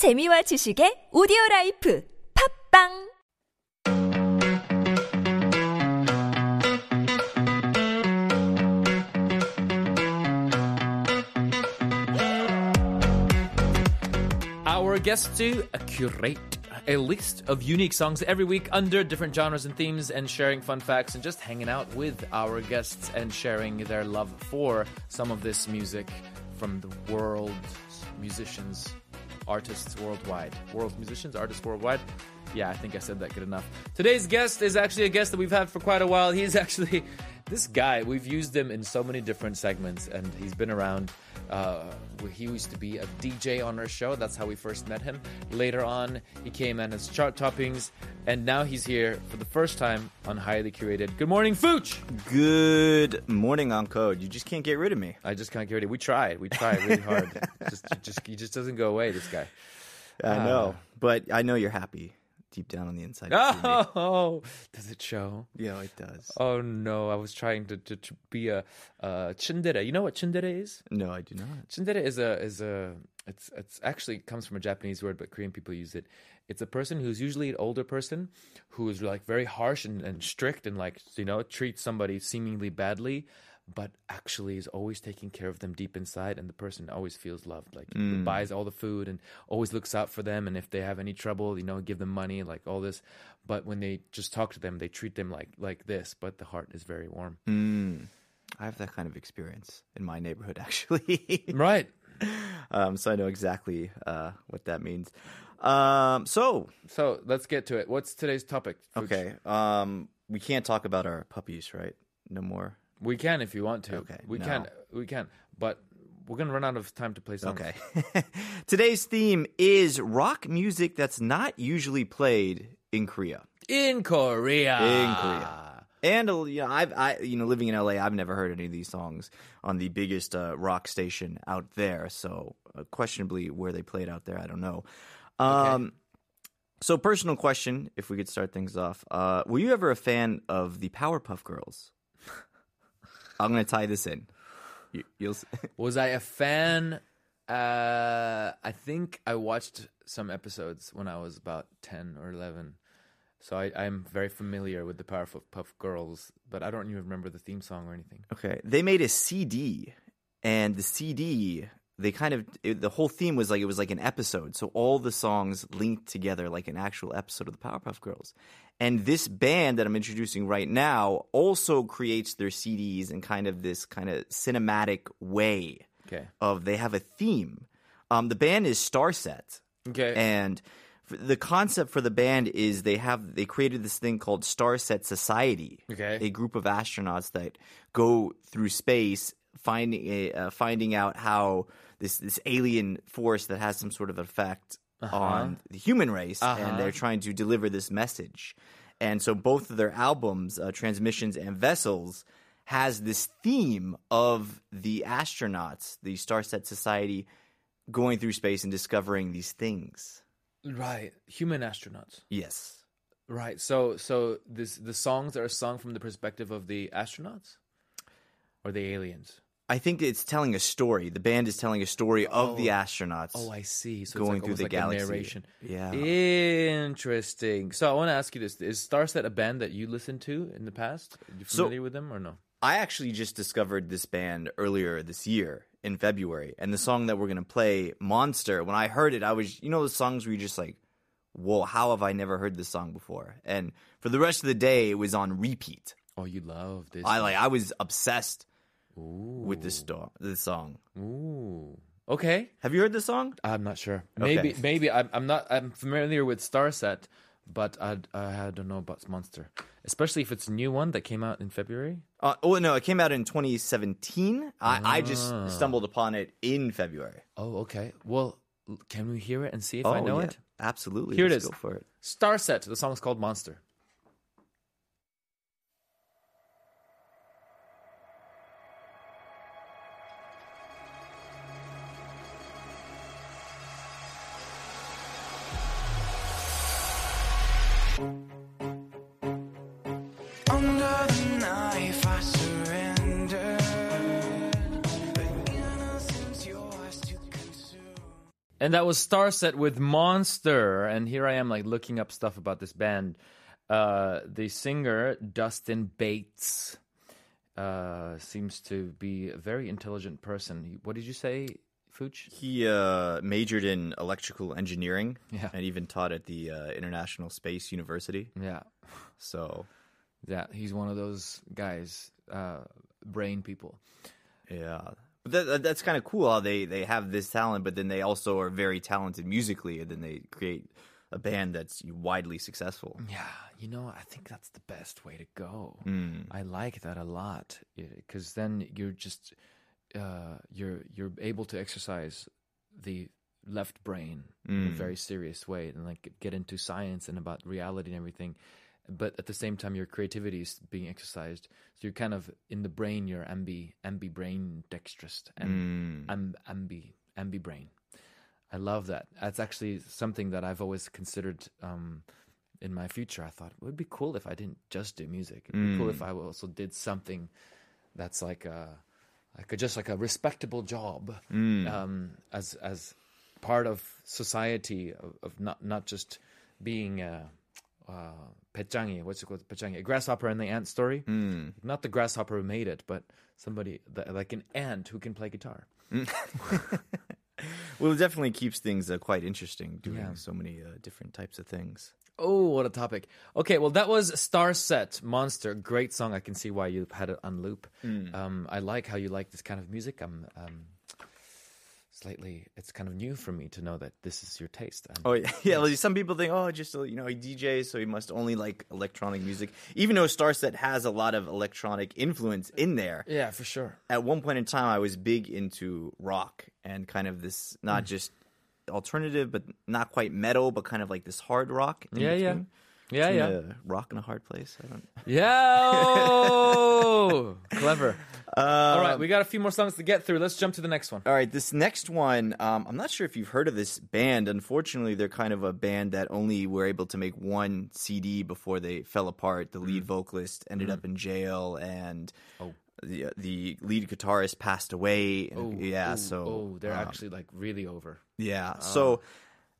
재미와 지식의 오디오 라이프 팝빵 Our guests do curate a list of unique songs every week under different genres and themes and sharing fun facts and just hanging out with our guests and sharing their love for some of this music from the world musicians artists worldwide. World musicians artists worldwide yeah i think i said that good enough today's guest is actually a guest that we've had for quite a while he's actually this guy we've used him in so many different segments and he's been around uh, he used to be a DJ on our show. That's how we first met him. Later on, he came in as chart toppings, and now he's here for the first time on Highly Curated. Good morning, Fooch! Good morning, on code. You just can't get rid of me. I just can't get rid of. We tried. We tried really hard. just, just, he just doesn't go away. This guy. I know, but I know you're happy deep down on the inside. me. Oh, does it show? Yeah, it does. Oh no! I was trying to, to, to be a uh, tsundere. You know what tsundere is? No, I do not. Tsundere is a is a it's it's actually comes from a Japanese word, but Korean people use it. It's a person who's usually an older person who is like very harsh and, and strict and like you know treats somebody seemingly badly, but actually is always taking care of them deep inside, and the person always feels loved. Like buys all the food and always looks out for them, and if they have any trouble, you know, give them money, like all this. But when they just talk to them, they treat them like like this, but the heart is very warm. I have that kind of experience in my neighborhood, actually. Right. um, so I know exactly uh, what that means. Um, so, So let's get to it. What's today's topic? Fooch? okay. Um, we can't talk about our puppies, right? No more. We can if you want to. Okay, We no. can. We can. But we're gonna run out of time to play songs. Okay. Today's theme is rock music that's not usually played in Korea. In Korea. In Korea. And uh, you know, I've I you know living in LA, I've never heard any of these songs on the biggest uh, rock station out there. So uh, questionably where they played out there, I don't know. Um, So personal question, if we could start things off, uh, were you ever a fan of the Powerpuff Girls? I'm gonna tie this in. You, you'll s- Was I a fan? Uh, I think I watched some episodes when I was about ten or eleven. So I, I'm very familiar with the Powerpuff Puff Girls, but I don't even remember the theme song or anything. Okay. They made a CD, and the CD, they kind of, it, the whole theme was like, it was like an episode. So all the songs linked together like an actual episode of the Powerpuff Girls. And this band that I'm introducing right now also creates their CDs in kind of this kind of cinematic way Okay. of they have a theme. Um, the band is Starset. Okay. And f- the concept for the band is they have they created this thing called Starset Society. Okay. A group of astronauts that go through space finding a, uh, finding out how this this alien force that has some sort of effect on the human race and they're trying to deliver this message. And so both of their albums, uh, Transmissions and Vessels, has this theme of the astronauts, the Starset Society going through space and discovering these things. right. Human astronauts. Yes. Right. So so this the songs are sung from the perspective of the astronauts or the aliens. I think it's telling a story. The band is telling a story of the oh. astronauts. Oh, I see. So Going it's through the like galaxy. narration. Yeah. Interesting. So I want to ask you this: Is Starset a band that you listened to in the past? Are you So- familiar with them or no? I actually just discovered this band earlier this year in February, and the song that we're gonna play, "Monster." When I heard it, I was, you know, the songs where you just like, "Whoa, how have I never heard this song before?" And for the rest of the day, it was on repeat. Oh, you love this. I like, I was obsessed with this sto- this song. Ooh. Okay. Have you heard the song? I'm not sure. Maybe. Okay. Maybe. I'm. I'm not. I'm familiar with Starset, but I. I don't know about Monster, especially if it's a new one that came out in February. Uh, oh no, it came out in 2017. I, I just stumbled upon it in February. Oh, okay. Well, can we hear it and see if I know yeah, it? Absolutely. Here it Let's is. Go for it. Starset. The song's called Monster. And that was Starset with Monster. And here I am, like looking up stuff about this band. Uh, the singer Dustin Bates uh, seems to be a very intelligent person. What did you say, Fooch? He uh, majored in electrical engineering Yeah. and even taught at the uh, International Space University. Yeah, So, yeah, he's one of those guys, uh, brain people. yeah. But that, that, that's kind of cool how they, they have this talent, but then they also are very talented musically, and then they create a band that's widely successful. Yeah, you know, I think that's the best way to go. Hmm. I like that a lot because then you're just uh, you're you're able to exercise the left brain in a very serious way and like get into science and about reality and everything. But at the same time, your creativity is being exercised. So you're kind of in the brain. You're ambi ambi brain dexterous and am, ambi ambi brain. I love that. That's actually something that I've always considered um, in my future. I thought it would be cool if I didn't just do music. It'd be cool if I also did something that's like a like a, just like a respectable job um, as as part of society of, of not not just being a uh, what's it called? Pejangi, a grasshopper in the ant story. Not the grasshopper who made it, but somebody that, like an ant who can play guitar. Well, it definitely keeps things uh, quite interesting doing Yeah. so many uh, different types of things. Oh, what a topic. Okay, well, that was Starset Monster. Great song. I can see why you had it on loop. Um, I like how you like this kind of music. I'm um, slightly, it's kind of new for me to know that this is your taste. Oh yeah, yeah. Well, some people think, oh, just you know, he DJs, so he must only like electronic music. Even though Starset has a lot of electronic influence in there. yeah, for sure. At one point in time, I was big into rock and kind of this, not mm. just alternative, but not quite metal, but kind of like this hard rock. yeah. between. Yeah, Between yeah. a rock in a hard place. I don't. Yeah. Oh, clever. All right, um, we got a few more songs to get through. Let's jump to the next one. All right, this next one, um, I'm not sure if you've heard of this band. Unfortunately, they're kind of a band that only were able to make one CD before they fell apart. The lead mm. vocalist ended mm. up in jail, and oh. the, uh, the lead guitarist passed away. and- Oh, yeah, oh, so oh, they're um, actually like really over. yeah. Uh. So,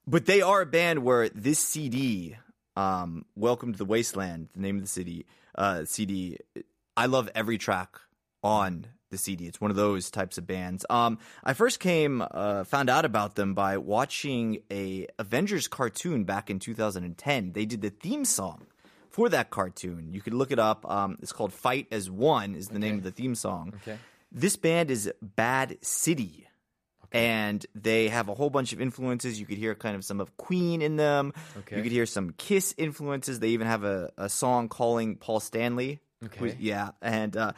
but they are a band where this CD, um, "Welcome to the Wasteland," the name of the city, uh, CD. I love every track on the CD. It's one of those types of bands. Um, I first came, uh, found out about them by watching a Avengers cartoon back in 2010. They did the theme song for that cartoon. You could look it up. Um, it's called "Fight as One" is the name of the theme song. Okay. This band is Bad City. And they have a whole bunch of influences. You could hear kind of some of Queen in them. Okay. You could hear some Kiss influences. They even have a, a song calling Paul Stanley. Okay. yeah. And uh,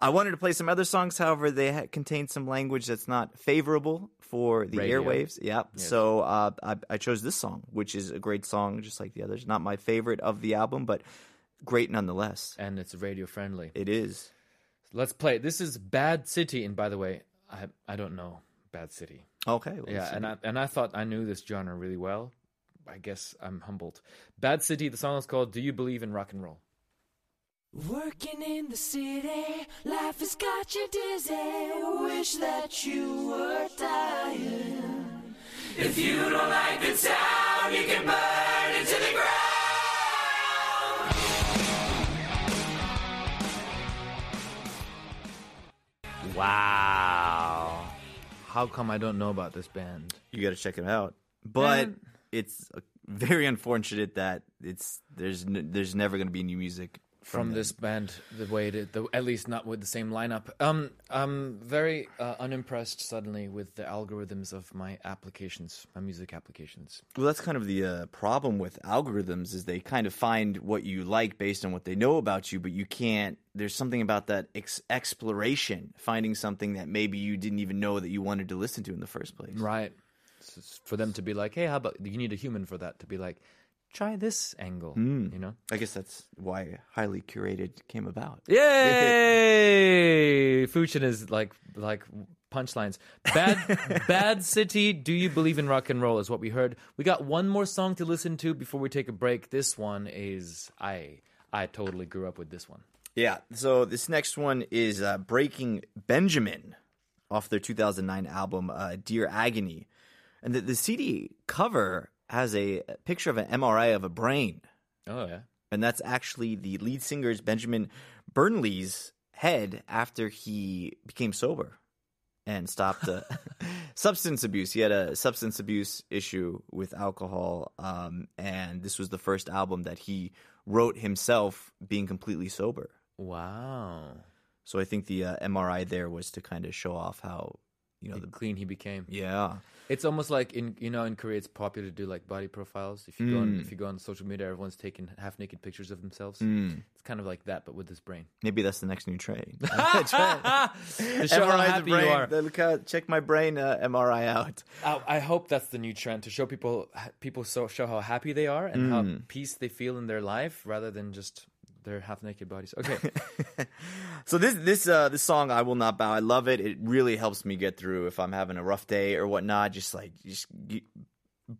I wanted to play some other songs. However, they ha- contain some language that's not favorable for the Radio. airwaves. Yeah. So uh, I, I chose this song, which is a great song, just like the others. Not my favorite of the album, but great nonetheless. And it's radio friendly. It is. Let's play. This is Bad City, and by the way, I I don't know Bad City. Okay. well, Yeah, and I and I thought I knew this genre really well. I guess I'm humbled. Bad City. The song is called "Do You Believe in Rock and Roll." Working in the city, life has got you dizzy. Wish that you were tired. If you don't like the How come I don't know about this band? you got to check it out. But it's uh, very unfortunate that it's there's n- there's never going to be new music From them. this band, the way it, the, at least not with the same lineup. Um, I'm very uh, unimpressed suddenly with the algorithms of my applications, my music applications. Well, that's kind of the uh, problem with algorithms is they kind of find what you like based on what they know about you, but you can't. There's something about that ex- exploration, finding something that maybe you didn't even know that you wanted to listen to in the first place. Right. So for them to be like, hey, how about you need a human for that to be like, try this angle, you know? I guess that's why highly curated came about. Yay! Fuchin is like like punchlines. Bad Bad City, Do You Believe in Rock and Roll is what we heard. We got one more song to listen to before we take a break. This one is I I totally grew up with this one. Yeah. So this next one is uh, Breaking Benjamin off their 2009 album uh, Dear Agony. And the, the CD cover has a picture of an MRI of a brain. Oh yeah. And that's actually the lead singer's Benjamin Burnley's head after he became sober and stopped uh, substance abuse. He had a substance abuse issue with alcohol, um, and this was the first album that he wrote himself being completely sober. Wow. So I think the uh, MRI there was to kind of show off how, you know, the clean he became. yeah, It's almost like in you know in Korea it's popular to do like body profiles. If you go on, if mm. you go on social media, everyone's taking half naked pictures of themselves. Mm. It's kind of like that, but with this brain. maybe that's the next new trend. To show how MRI the happy you are. Look out, uh, check my brain uh, MRI out. I, I hope that's the new trend to show people people so show how happy they are and how mm. peace they feel in their life rather than just their half naked bodies. Okay. So this this uh this song I will not bow. I love it. It really helps me get through if I'm having a rough day or whatnot. Just like just g-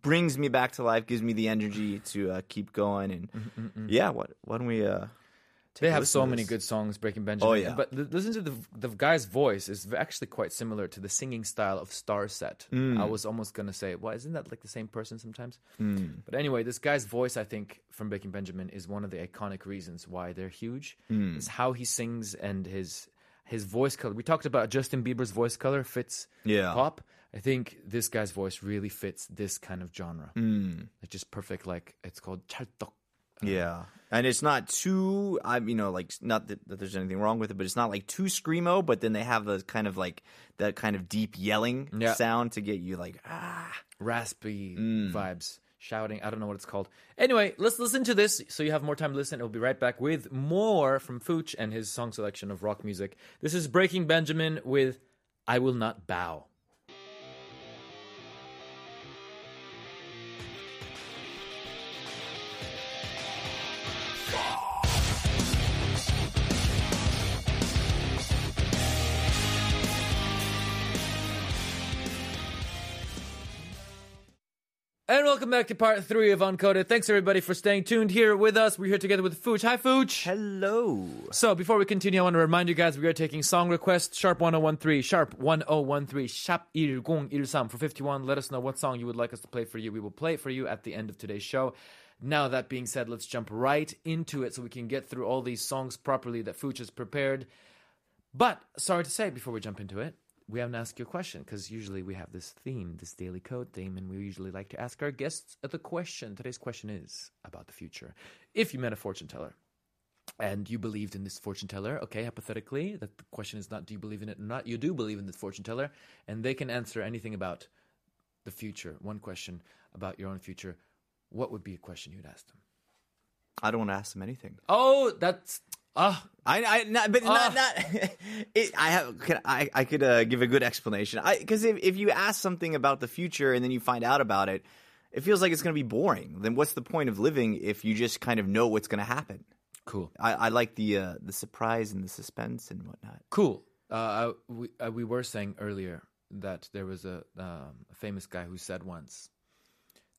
brings me back to life, gives me the energy to uh, keep going. And yeah, what why don't we? uh They have so many good songs, Breaking Benjamin. Oh, yeah. But l- listen to the the guy's voice is actually quite similar to the singing style of Starset. Mm. I was almost gonna say, well, isn't that like the same person sometimes? But anyway, this guy's voice, I think, from Breaking Benjamin, is one of the iconic reasons why they're huge. Mm. It's how he sings and his his voice color. We talked about Justin Bieber's voice color fits Yeah. pop. I think this guy's voice really fits this kind of genre. Mm. It's just perfect. Like it's called 찰떡. Yeah, and it's not too. I'm you know like not that, that there's anything wrong with it, but it's not like too screamo. But then they have the kind of like that kind of deep yelling Yeah. sound to get you like ah. raspy Mm. vibes, shouting. I don't know what it's called. Anyway, let's listen to this so you have more time to listen. We'll be right back with more from Fooch and his song selection of rock music. This is Breaking Benjamin with I Will Not Bow. And welcome back to part three of Uncoded. Thanks everybody for staying tuned here with us. We're here together with Fooch. Hi, Fooch. Hello. So before we continue, I want to remind you guys we are taking song requests sharp 1013 sharp 1013 sharp 1013 for 51. Let us know what song you would like us to play for you. We will play it for you at the end of today's show. Now that being said, let's jump right into it so we can get through all these songs properly that Fooch has prepared. But sorry to say, before we jump into it, we haven't asked you a question because usually we have this theme, this daily code theme, and we usually like to ask our guests the question. Today's question is about the future. If you met a fortune teller and you believed in this fortune teller, okay, hypothetically, that the question is not do you believe in it or not, you do believe in this fortune teller, and they can answer anything about the future. One question about your own future. What would be a question you'd ask them? I don't want to ask them anything. Oh, that's ah. I, I not, but Ah. not, not. It, I have. Can, I, I could uh, give a good explanation. I because if, if you ask something about the future and then you find out about it, it feels like it's going to be boring. Then what's the point of living if you just kind of know what's going to happen? cool. I, I like the uh, the surprise and the suspense and whatnot. Cool. Uh, we uh, we were saying earlier that there was a, um, a famous guy who said once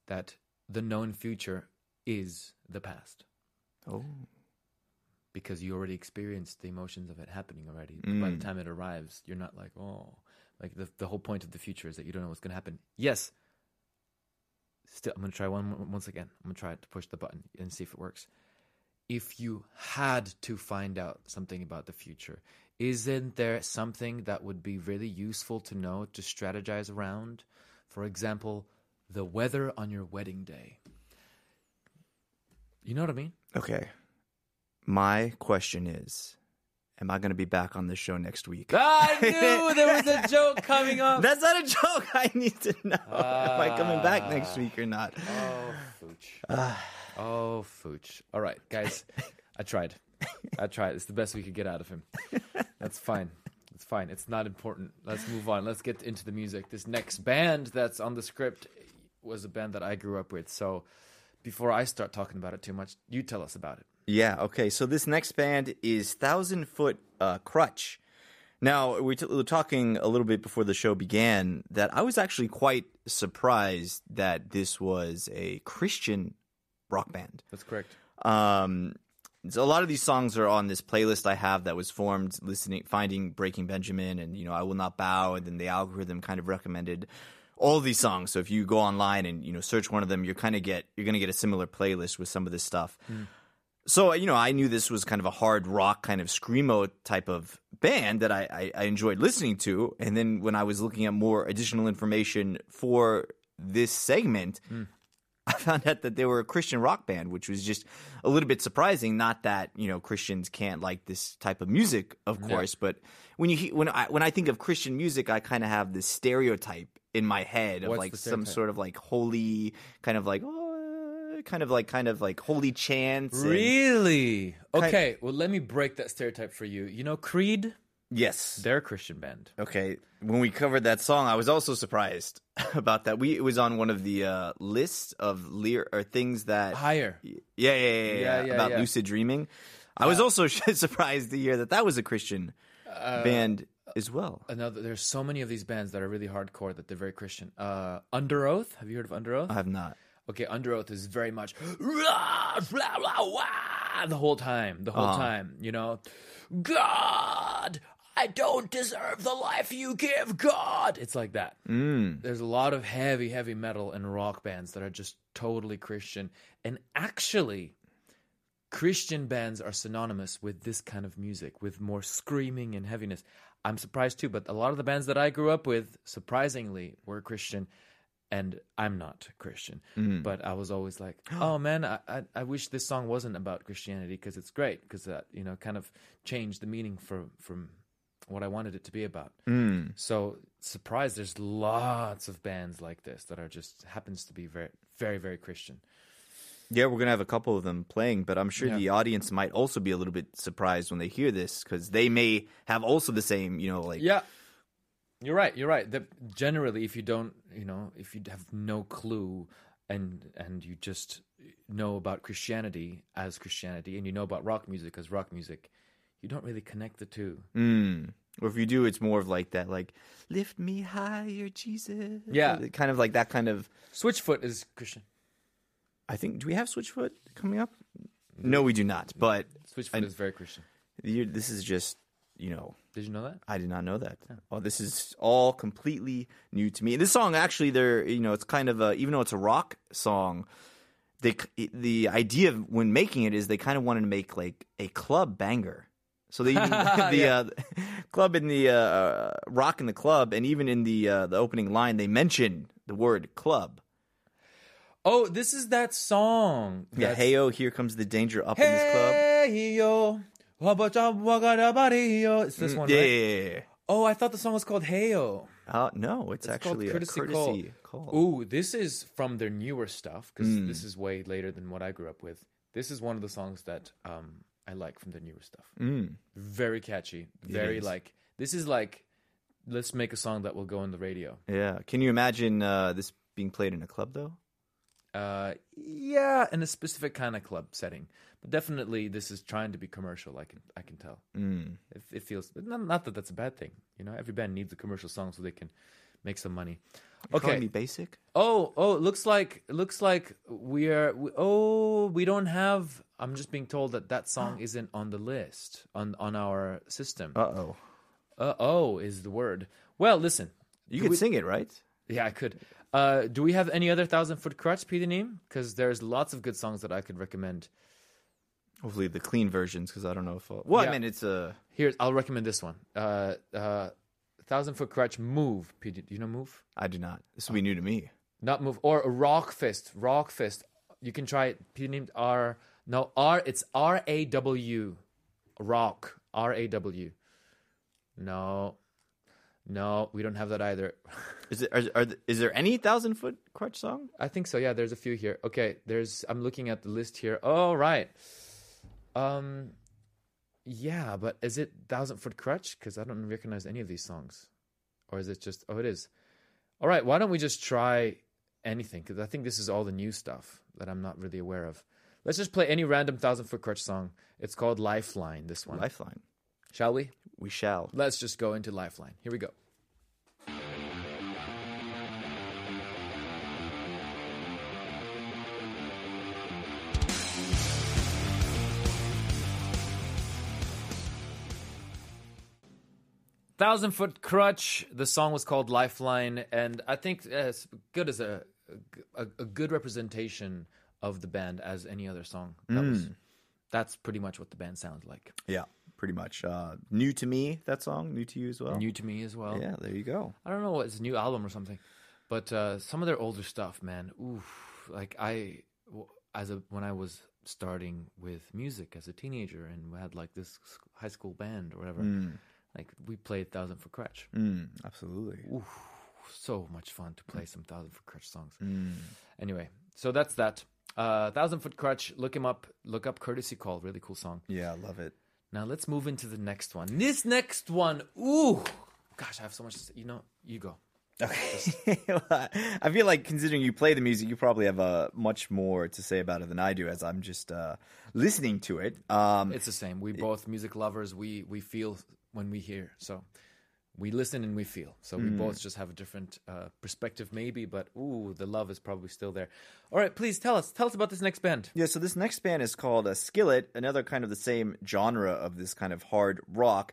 that the known future is the past Oh, because you already experienced the emotions of it happening already. But By the mm. time it arrives, you're not like oh, like the the whole point of the future is that you don't know what's going to happen. Yes. Still, I'm going to try one once again. I'm going to try to push the button and see if it works. If you had to find out something about the future, isn't there something that would be really useful to know to strategize around? For example, the weather on your wedding day. You know what I mean? okay. My question is, am I going to be back on this show next week? I knew there was a joke coming up. That's not a joke. I need to know. am I coming back Ah. next week or not? Oh, Fooch. oh, Fooch. All right, guys. I tried. I tried. It's the best we could get out of him. That's fine. It's fine. It's not important. Let's move on. Let's get into the music. This next band that's on the script was a band that I grew up with. So before I start talking about it too much, you tell us about it. Yeah, okay. So this next band is Thousand Foot uh, Crutch. Now, we, t- we were talking a little bit before the show began that I was actually quite surprised that this was a Christian rock band. That's correct. Um, so a lot of these songs are on this playlist I have that was formed listening, finding Breaking Benjamin and, you know, I Will Not Bow, and then the algorithm kind of recommended all these songs. So if you go online and you know search one of them, you're kind of get you're gonna get a similar playlist with some of this stuff. So uh, you know, I knew this was kind of a hard rock kind of screamo type of band that I, I, I enjoyed listening to. And then when I was looking at more additional information for this segment, hmm. I found out that they were a Christian rock band, which was just a little bit surprising. Not that you know Christians can't like this type of music, of course, but when you he- when I when I think of Christian music, I kind of have this stereotype in my head of What's like some sort of like holy kind of like oh, kind of like kind of like holy chants. and- Really? Okay, well, let me break that stereotype for you. You know, Creed, yes. they're a Christian band. Okay, when we covered that song, I was also surprised about that. We it was on one of the uh, lists of lear or things that Higher. Yeah, yeah, yeah, yeah, Yeah, yeah, about yeah. lucid dreaming. I was also surprised to hear that that was a Christian Uh, band as well. Another, there's so many of these bands that are really hardcore that they're very Christian. Uh, Underoath, have you heard of Underoath? I have not. Okay, Underoath is very much "Rah, blah, wah," the whole time, the whole time. You know, God, I don't deserve the life you give, God. It's like that. Mm. There's a lot of heavy, heavy metal and rock bands that are just totally Christian, and actually. Christian bands are synonymous with this kind of music, with more screaming and heaviness. I'm surprised too, but a lot of the bands that I grew up with, surprisingly, were Christian, and I'm not Christian. Mm. But I was always like, oh man, I, I, I wish this song wasn't about Christianity because it's great because that you know kind of changed the meaning for, from what I wanted it to be about. Mm. So surprised, there's lots of bands like this that are just happens to be very, very, very Christian. Yeah, we're gonna have a couple of them playing, but I'm sure Yeah. the audience might also be a little bit surprised when they hear this because they may have also the same, you know, like Yeah. You're right. You're right. That generally, if you don't, you know, if you have no clue and and you just know about Christianity as Christianity and you know about rock music as rock music, you don't really connect the two. Mm. Or if you do, it's more of like that, like lift me higher, Jesus. Yeah. kind of like that kind of. Switchfoot is Christian. I think. Do we have Switchfoot coming up? No, we do not. But Switchfoot I- is very Christian. you this is just, you know, Did you know that? I did not know that. Oh, this is all completely new to me. And this song, actually, there, you know, it's kind of a, even though it's a rock song, they, the idea of when making it is they kind of wanted to make like a club banger. So they even, the Yeah. uh, club in the uh, rock in the club, and even in the uh, the opening line, they mention the word club. Oh, this is that song. Yeah, That's- hey oh, here comes the danger up in this club. Hey yo. It's this one, Yeah, right? yeah, yeah, yeah. Oh, I thought the song was called Heyo. Uh, no, it's, It's actually called a Courtesy, courtesy Call. Ooh, this is from their newer stuff because Hmm. this is way later than what I grew up with. This is one of the songs that um, I like from their newer stuff. Mm. Very catchy. Very is. like this is like let's make a song that will go on the radio. Yeah. Can you imagine uh, this being played in a club though? Uh, yeah, in a specific kind of club setting, but definitely this is trying to be commercial. I can I can tell. Mm. It, it feels not, not that that's a bad thing. You know, every band needs a commercial song so they can make some money. Okay. me basic? Oh, oh, it looks like it looks like we are. We, oh, we don't have. I'm just being told that that song isn't on the list on on our system. Uh oh. Uh oh is the word. Well, listen. You could we- sing it, right? Yeah, I could. Uh, do we have any other thousand foot crutch, Peter Neem? Because there's lots of good songs that I could recommend. Hopefully the clean versions, because I don't know if. I'll... Well, Yeah. I mean, it's a. Here, I'll recommend this one. Uh, uh, thousand foot crutch, move. Do you know move? I do not. This will be new to me. Not move or Rawkfist. Rock fist. You can try it. Named R. No R. It's R A W. Rock. R A W. No. No, we don't have that either. Is it? Are, are, is there any thousand foot crutch song? I think so. Yeah, there's a few here. Okay, there's. I'm looking at the list here. Oh right. Um. Yeah, but is it Thousand Foot Crutch? Because I don't recognize any of these songs, or is it just? Oh, it is. All right. Why don't we just try anything? Because I think this is all the new stuff that I'm not really aware of. Let's just play any random Thousand Foot Crutch song. It's called Lifeline. This one. Lifeline. Shall we? We shall. Let's just go into Lifeline. Here we go. Thousand Foot Crutch. The song was called Lifeline, and I think as good as a, a a good representation of the band as any other song. That was that's pretty much what the band sounds like. Yeah, pretty much. Uh, new to me, that song. New to you as well. New to me as well. Yeah, there you go. I don't know, what it's a new album or something, but uh, some of their older stuff, man. Oof, like I as a when I was starting with music as a teenager, and had like this high school band or whatever. Like we played Thousand Foot Crutch. Mm, absolutely. so much fun to play some Thousand Foot Crutch songs. Anyway, so that's that. Uh, Thousand Foot Crutch. Look him up. Look up Courtesy Call. Really cool song. Yeah, I love it. Now let's move into the next one. This next one, ooh, gosh, I have so much. To say. You know, you go. Okay. I feel like considering you play the music, you probably have uh, much more to say about it than I do, as I'm just uh, listening to it. Um, It's the same. We both music lovers. We we feel when we hear. So we listen and we feel. So we both just have a different uh, perspective, maybe. But ooh, the love is probably still there. All right, please tell us. Tell us about this next band. Yeah, so this next band is called uh, Skillet, another kind of the same genre of this kind of hard rock.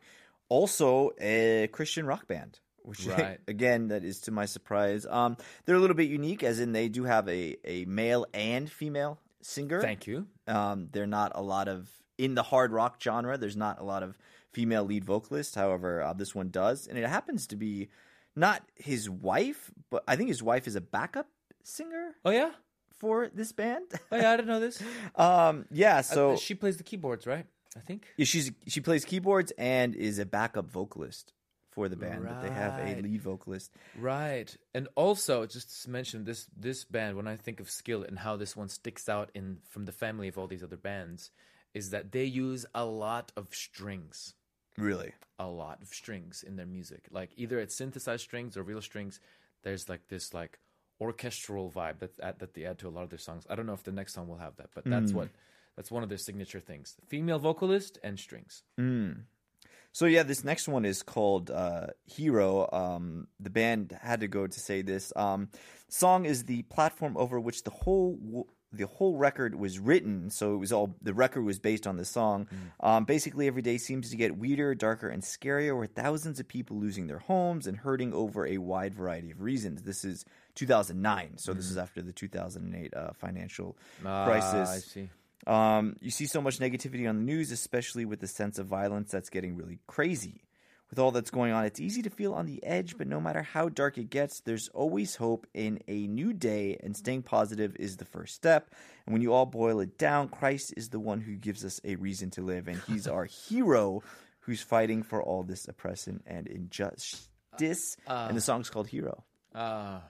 Also a Christian rock band, which Right. again, that is to my surprise. Um, they're a little bit unique, as in they do have a, a male and female singer. Thank you. Um, they're not a lot of in the hard rock genre. There's not a lot of female lead vocalist. However, uh, this one does, and it happens to be not his wife, but I think his wife is a backup singer Oh yeah. for this band. Oh yeah. I didn't know this. um, yeah. So she plays the keyboards, right? I think. yeah, she's she plays keyboards and is a backup vocalist for the band. But they have a lead vocalist. Right. And also, just to mention this this band, when I think of Skillet and how this one sticks out in from the family of all these other bands, is that they use a lot of strings. Really. A lot of strings in their music. Like either it's synthesized strings or real strings. There's like this like orchestral vibe that that, that they add to a lot of their songs. I don't know if the next song will have that, but that's what that's one of their signature things. Female vocalist and strings. So yeah, this next one is called uh, "Hero." Um, the band had to go to say this. Um, song is the platform over which the whole w- the whole record was written. So it was all the record was based on the song. Um, basically, every day seems to get weirder, darker, and scarier, with thousands of people losing their homes and hurting over a wide variety of reasons. This is 2009, so this is after the 2008 uh, financial crisis. Ah, I see. Um, you see so much negativity on the news, especially with the sense of violence that's getting really crazy. With all that's going on, it's easy to feel on the edge, but no matter how dark it gets, there's always hope in a new day, and staying positive is the first step. And when you all boil it down, Christ is the one who gives us a reason to live, and he's our hero who's fighting for all this oppression and injustice. and the song's called Hero. Ah,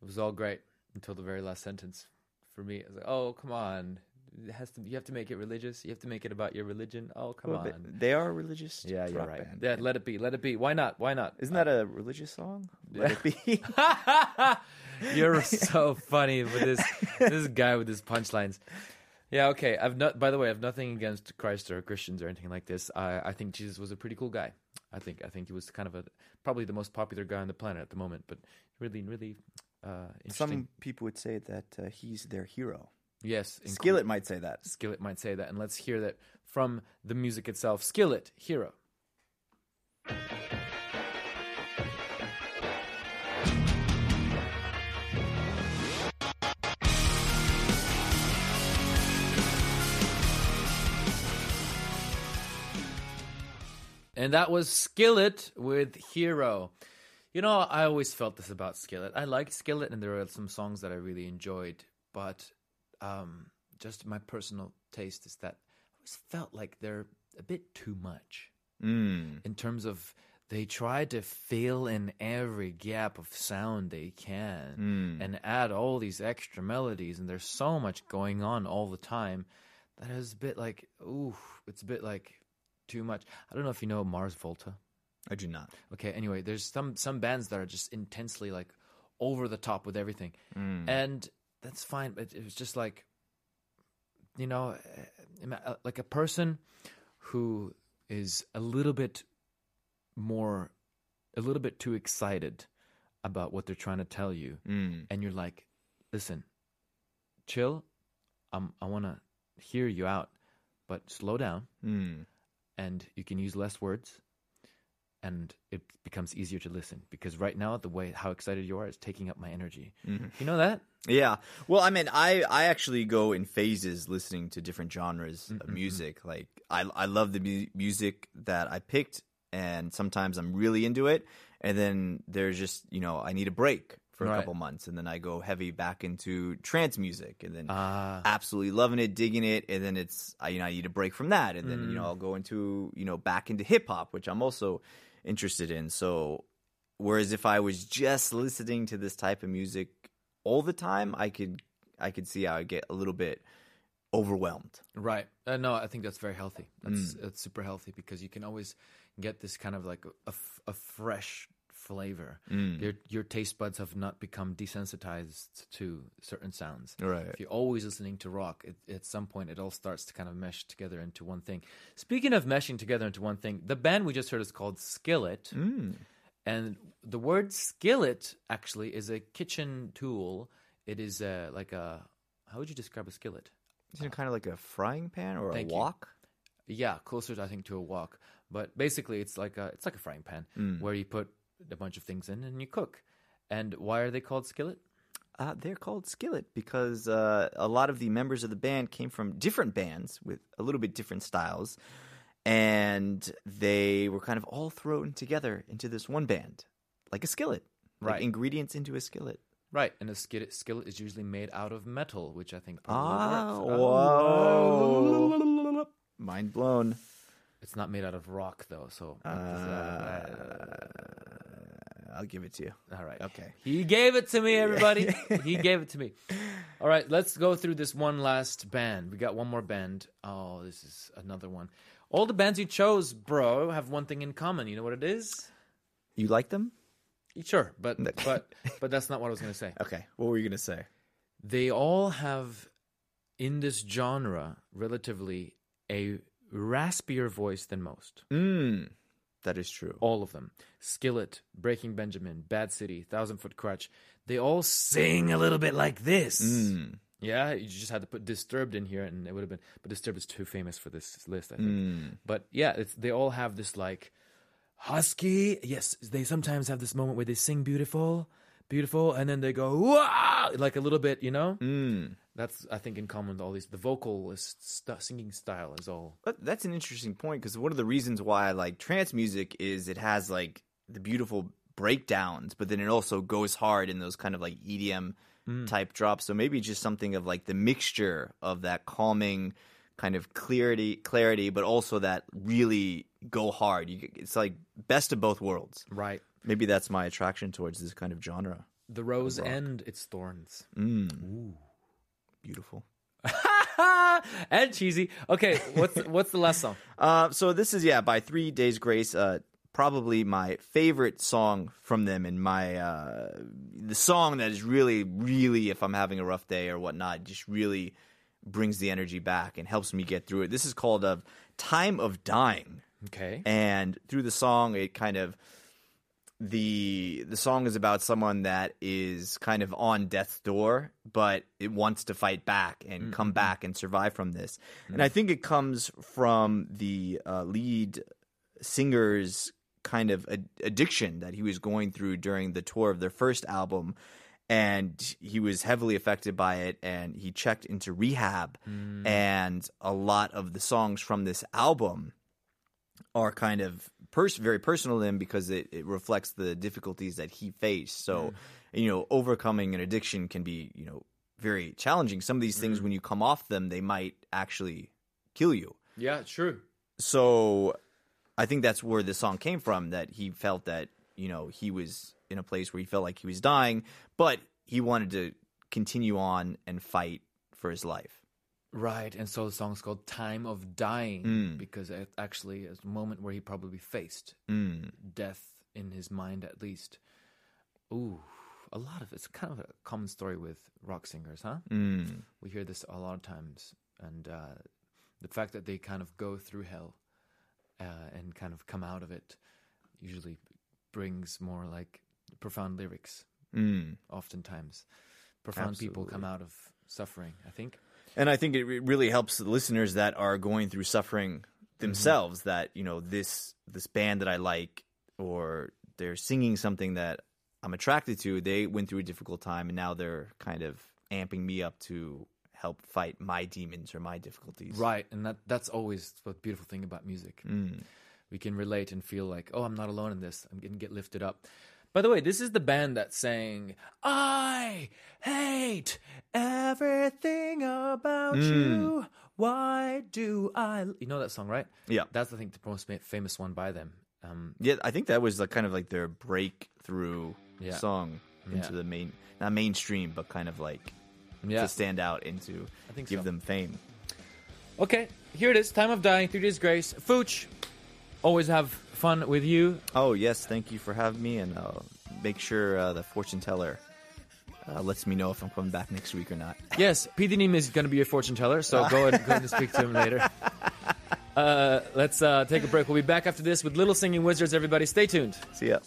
it was all great until the very last sentence. For me, it was like, oh come on, it has to. You have to make it religious. You have to make it about your religion. Oh come Well, they- on. They are religious Yeah, you're right. band. Yeah, let it be. Let it be. Why not? Why not? Isn't that a religious song? Let it be. You're so funny with this this guy with his punchlines. Yeah, okay. I've not. By the way, I've nothing against Christ or Christians or anything like this. I I think Jesus was a pretty cool guy. I think I think he was kind of a probably the most popular guy on the planet at the moment. But really, really uh. Some people would say that uh, he's their hero. Yes, inclu- Skillet might say that. Skillet might say that, and let's hear that from the music itself. Skillet, hero. And that was Skillet with Hero. You know, I always felt this about Skillet. I liked Skillet, and there were some songs that I really enjoyed, but um, just my personal taste is that I always felt like they're a bit too much mm. in terms of they try to fill in every gap of sound they can mm. and add all these extra melodies, and there's so much going on all the time that is a bit like, ooh, it's a bit like too much. I don't know if you know Mars Volta. I do not. Okay, anyway, there's some some bands that are just intensely like over the top with everything, mm. and that's fine. But it was just like, you know, uh, like a person who is a little bit more, a little bit too excited about what they're trying to tell you, and you're like, listen, chill. Um, I want to hear you out, but slow down, and you can use less words and it becomes easier to listen because right now the way how excited you are is taking up my energy. Mm-hmm. You know that? Yeah. Well, I mean, I I actually go in phases listening to different genres of mm-hmm, mm-hmm. music. Like I I love the mu- music that I picked and sometimes I'm really into it and then there's just, you know, I need a break for a Right. couple months and then I go heavy back into trance music and then Ah. absolutely loving it, digging it and then it's I you know, I need a break from that and then, you know, mm. I'll go into, you know, back into hip hop, which I'm also interested in. So whereas if I was just listening to this type of music all the time, I could I could see how I get a little bit overwhelmed. Right. Uh, no, I think that's very healthy. That's that's super healthy because you can always get this kind of like a, f- a fresh flavor. Your your taste buds have not become desensitized to certain sounds. Right. If you're always listening to rock, it, at some point it all starts to kind of mesh together into one thing. Speaking of meshing together into one thing, the band we just heard is called Skillet. And the word skillet actually is a kitchen tool. It is uh, like a how would you describe a skillet? Isn't it kind of like a frying pan or Thank a you. wok? Yeah, closer I think to a wok. But basically, it's like a it's like a frying pan where you put a bunch of things in and you cook. And why are they called skillet? Uh, they're called Skillet because uh, a lot of the members of the band came from different bands with a little bit different styles, and they were kind of all thrown together into this one band, like a skillet, like Right. ingredients into a skillet. Right, and a skillet skillet is usually made out of metal, which I think probably Ah, works. whoa! Mind blown. It's not made out of rock though, so I'll give it to you. All right. Okay. He gave it to me, everybody. he gave it to me. All right, let's go through this one last band. We got one more band. Oh, this is another one. All the bands you chose, bro, have one thing in common. You know what it is? You like them? Sure, but but but that's not what I was going to say. Okay. What were you gonna say? They all have in this genre relatively a raspier voice than most. Mm, that is true. all of them. Skillet, Breaking Benjamin, Bad City, Thousand Foot Crutch. They all sing a little bit like this. Mm. Yeah, you just had to put Disturbed in here, and it would have been. But Disturbed is too famous for this list, I think. Mm. But yeah, it's, they all have this like husky. Yes, they sometimes have this moment where they sing beautiful, beautiful, and then they go wow, like a little bit, you know. Mm. That's I think in common with all these. The vocalist st- singing style is all But that's an interesting point because one of the reasons why I like trance music is it has like the beautiful breakdowns, but then it also goes hard in those kind of like EDM type drops. So maybe just something of like the mixture of that calming kind of clarity, clarity, but also that really go hard. You, it's like best of both worlds. right. Maybe that's my attraction towards this kind of genre. The rose and its thorns. Ooh, Beautiful. and cheesy. Okay, what's what's the last song? Uh, so this is yeah by Three Days Grace. Uh, probably my favorite song from them, and my uh, the song that is really, really, if I'm having a rough day or whatnot, just really brings the energy back and helps me get through it. This is called a "Time of Dying," Okay. and through the song, it kind of the the song is about someone that is kind of on death's door but it wants to fight back and mm, come mm. back and survive from this mm. and i think it comes from the uh, lead singer's kind of ad- addiction that he was going through during the tour of their first album and he was heavily affected by it and he checked into rehab mm. and a lot of the songs from this album are kind of pers- very personal to him because it, it reflects the difficulties that he faced. So, mm. you know, overcoming an addiction can be, you know, very challenging. Some of these things, mm. when you come off them, they might actually kill you. Yeah, true. So, I think that's where this song came from. That he felt that you know he was in a place where he felt like he was dying, but he wanted to continue on and fight for his life. Right, and so the song's called "Time of Dying" because it actually is a moment where he probably faced death in his mind, at least. Ooh, a lot of it's kind of a common story with rock singers, huh? Mm. We hear this a lot of times, and uh, the fact that they kind of go through hell uh, and kind of come out of it usually brings more like profound lyrics. Mm. Oftentimes, profound people come out of suffering. I think. And I think it really helps the listeners that are going through suffering themselves. That you know this this band that I like or they're singing something that I'm attracted to, they went through a difficult time and now they're kind of amping me up to help fight my demons or my difficulties. Right, and that that's always the beautiful thing about music. We can relate and feel like, oh, I'm not alone in this. I'm going to get lifted up. By the way, this is the band that sang "I hate everything about you." Why do I? You know that song, right? Yeah. that's I think the most famous one by them. Um, Yeah, I think that was like kind of like their breakthrough Yeah. song into Yeah. the main, not mainstream, but kind of like yeah. to stand out into give so. them fame. Okay, here it is. Time of dying. Three days grace. Fooch. Always have fun with you. Oh yes, thank you for having me, and uh, make sure uh, the fortune teller uh, lets me know if I'm coming back next week or not. Yes, P. Nim is going to be your fortune teller, so go ahead, go ahead and speak to him later. Uh, let's uh, take a break. We'll be back after this with Little Singing Wizards. Everybody, stay tuned. See ya.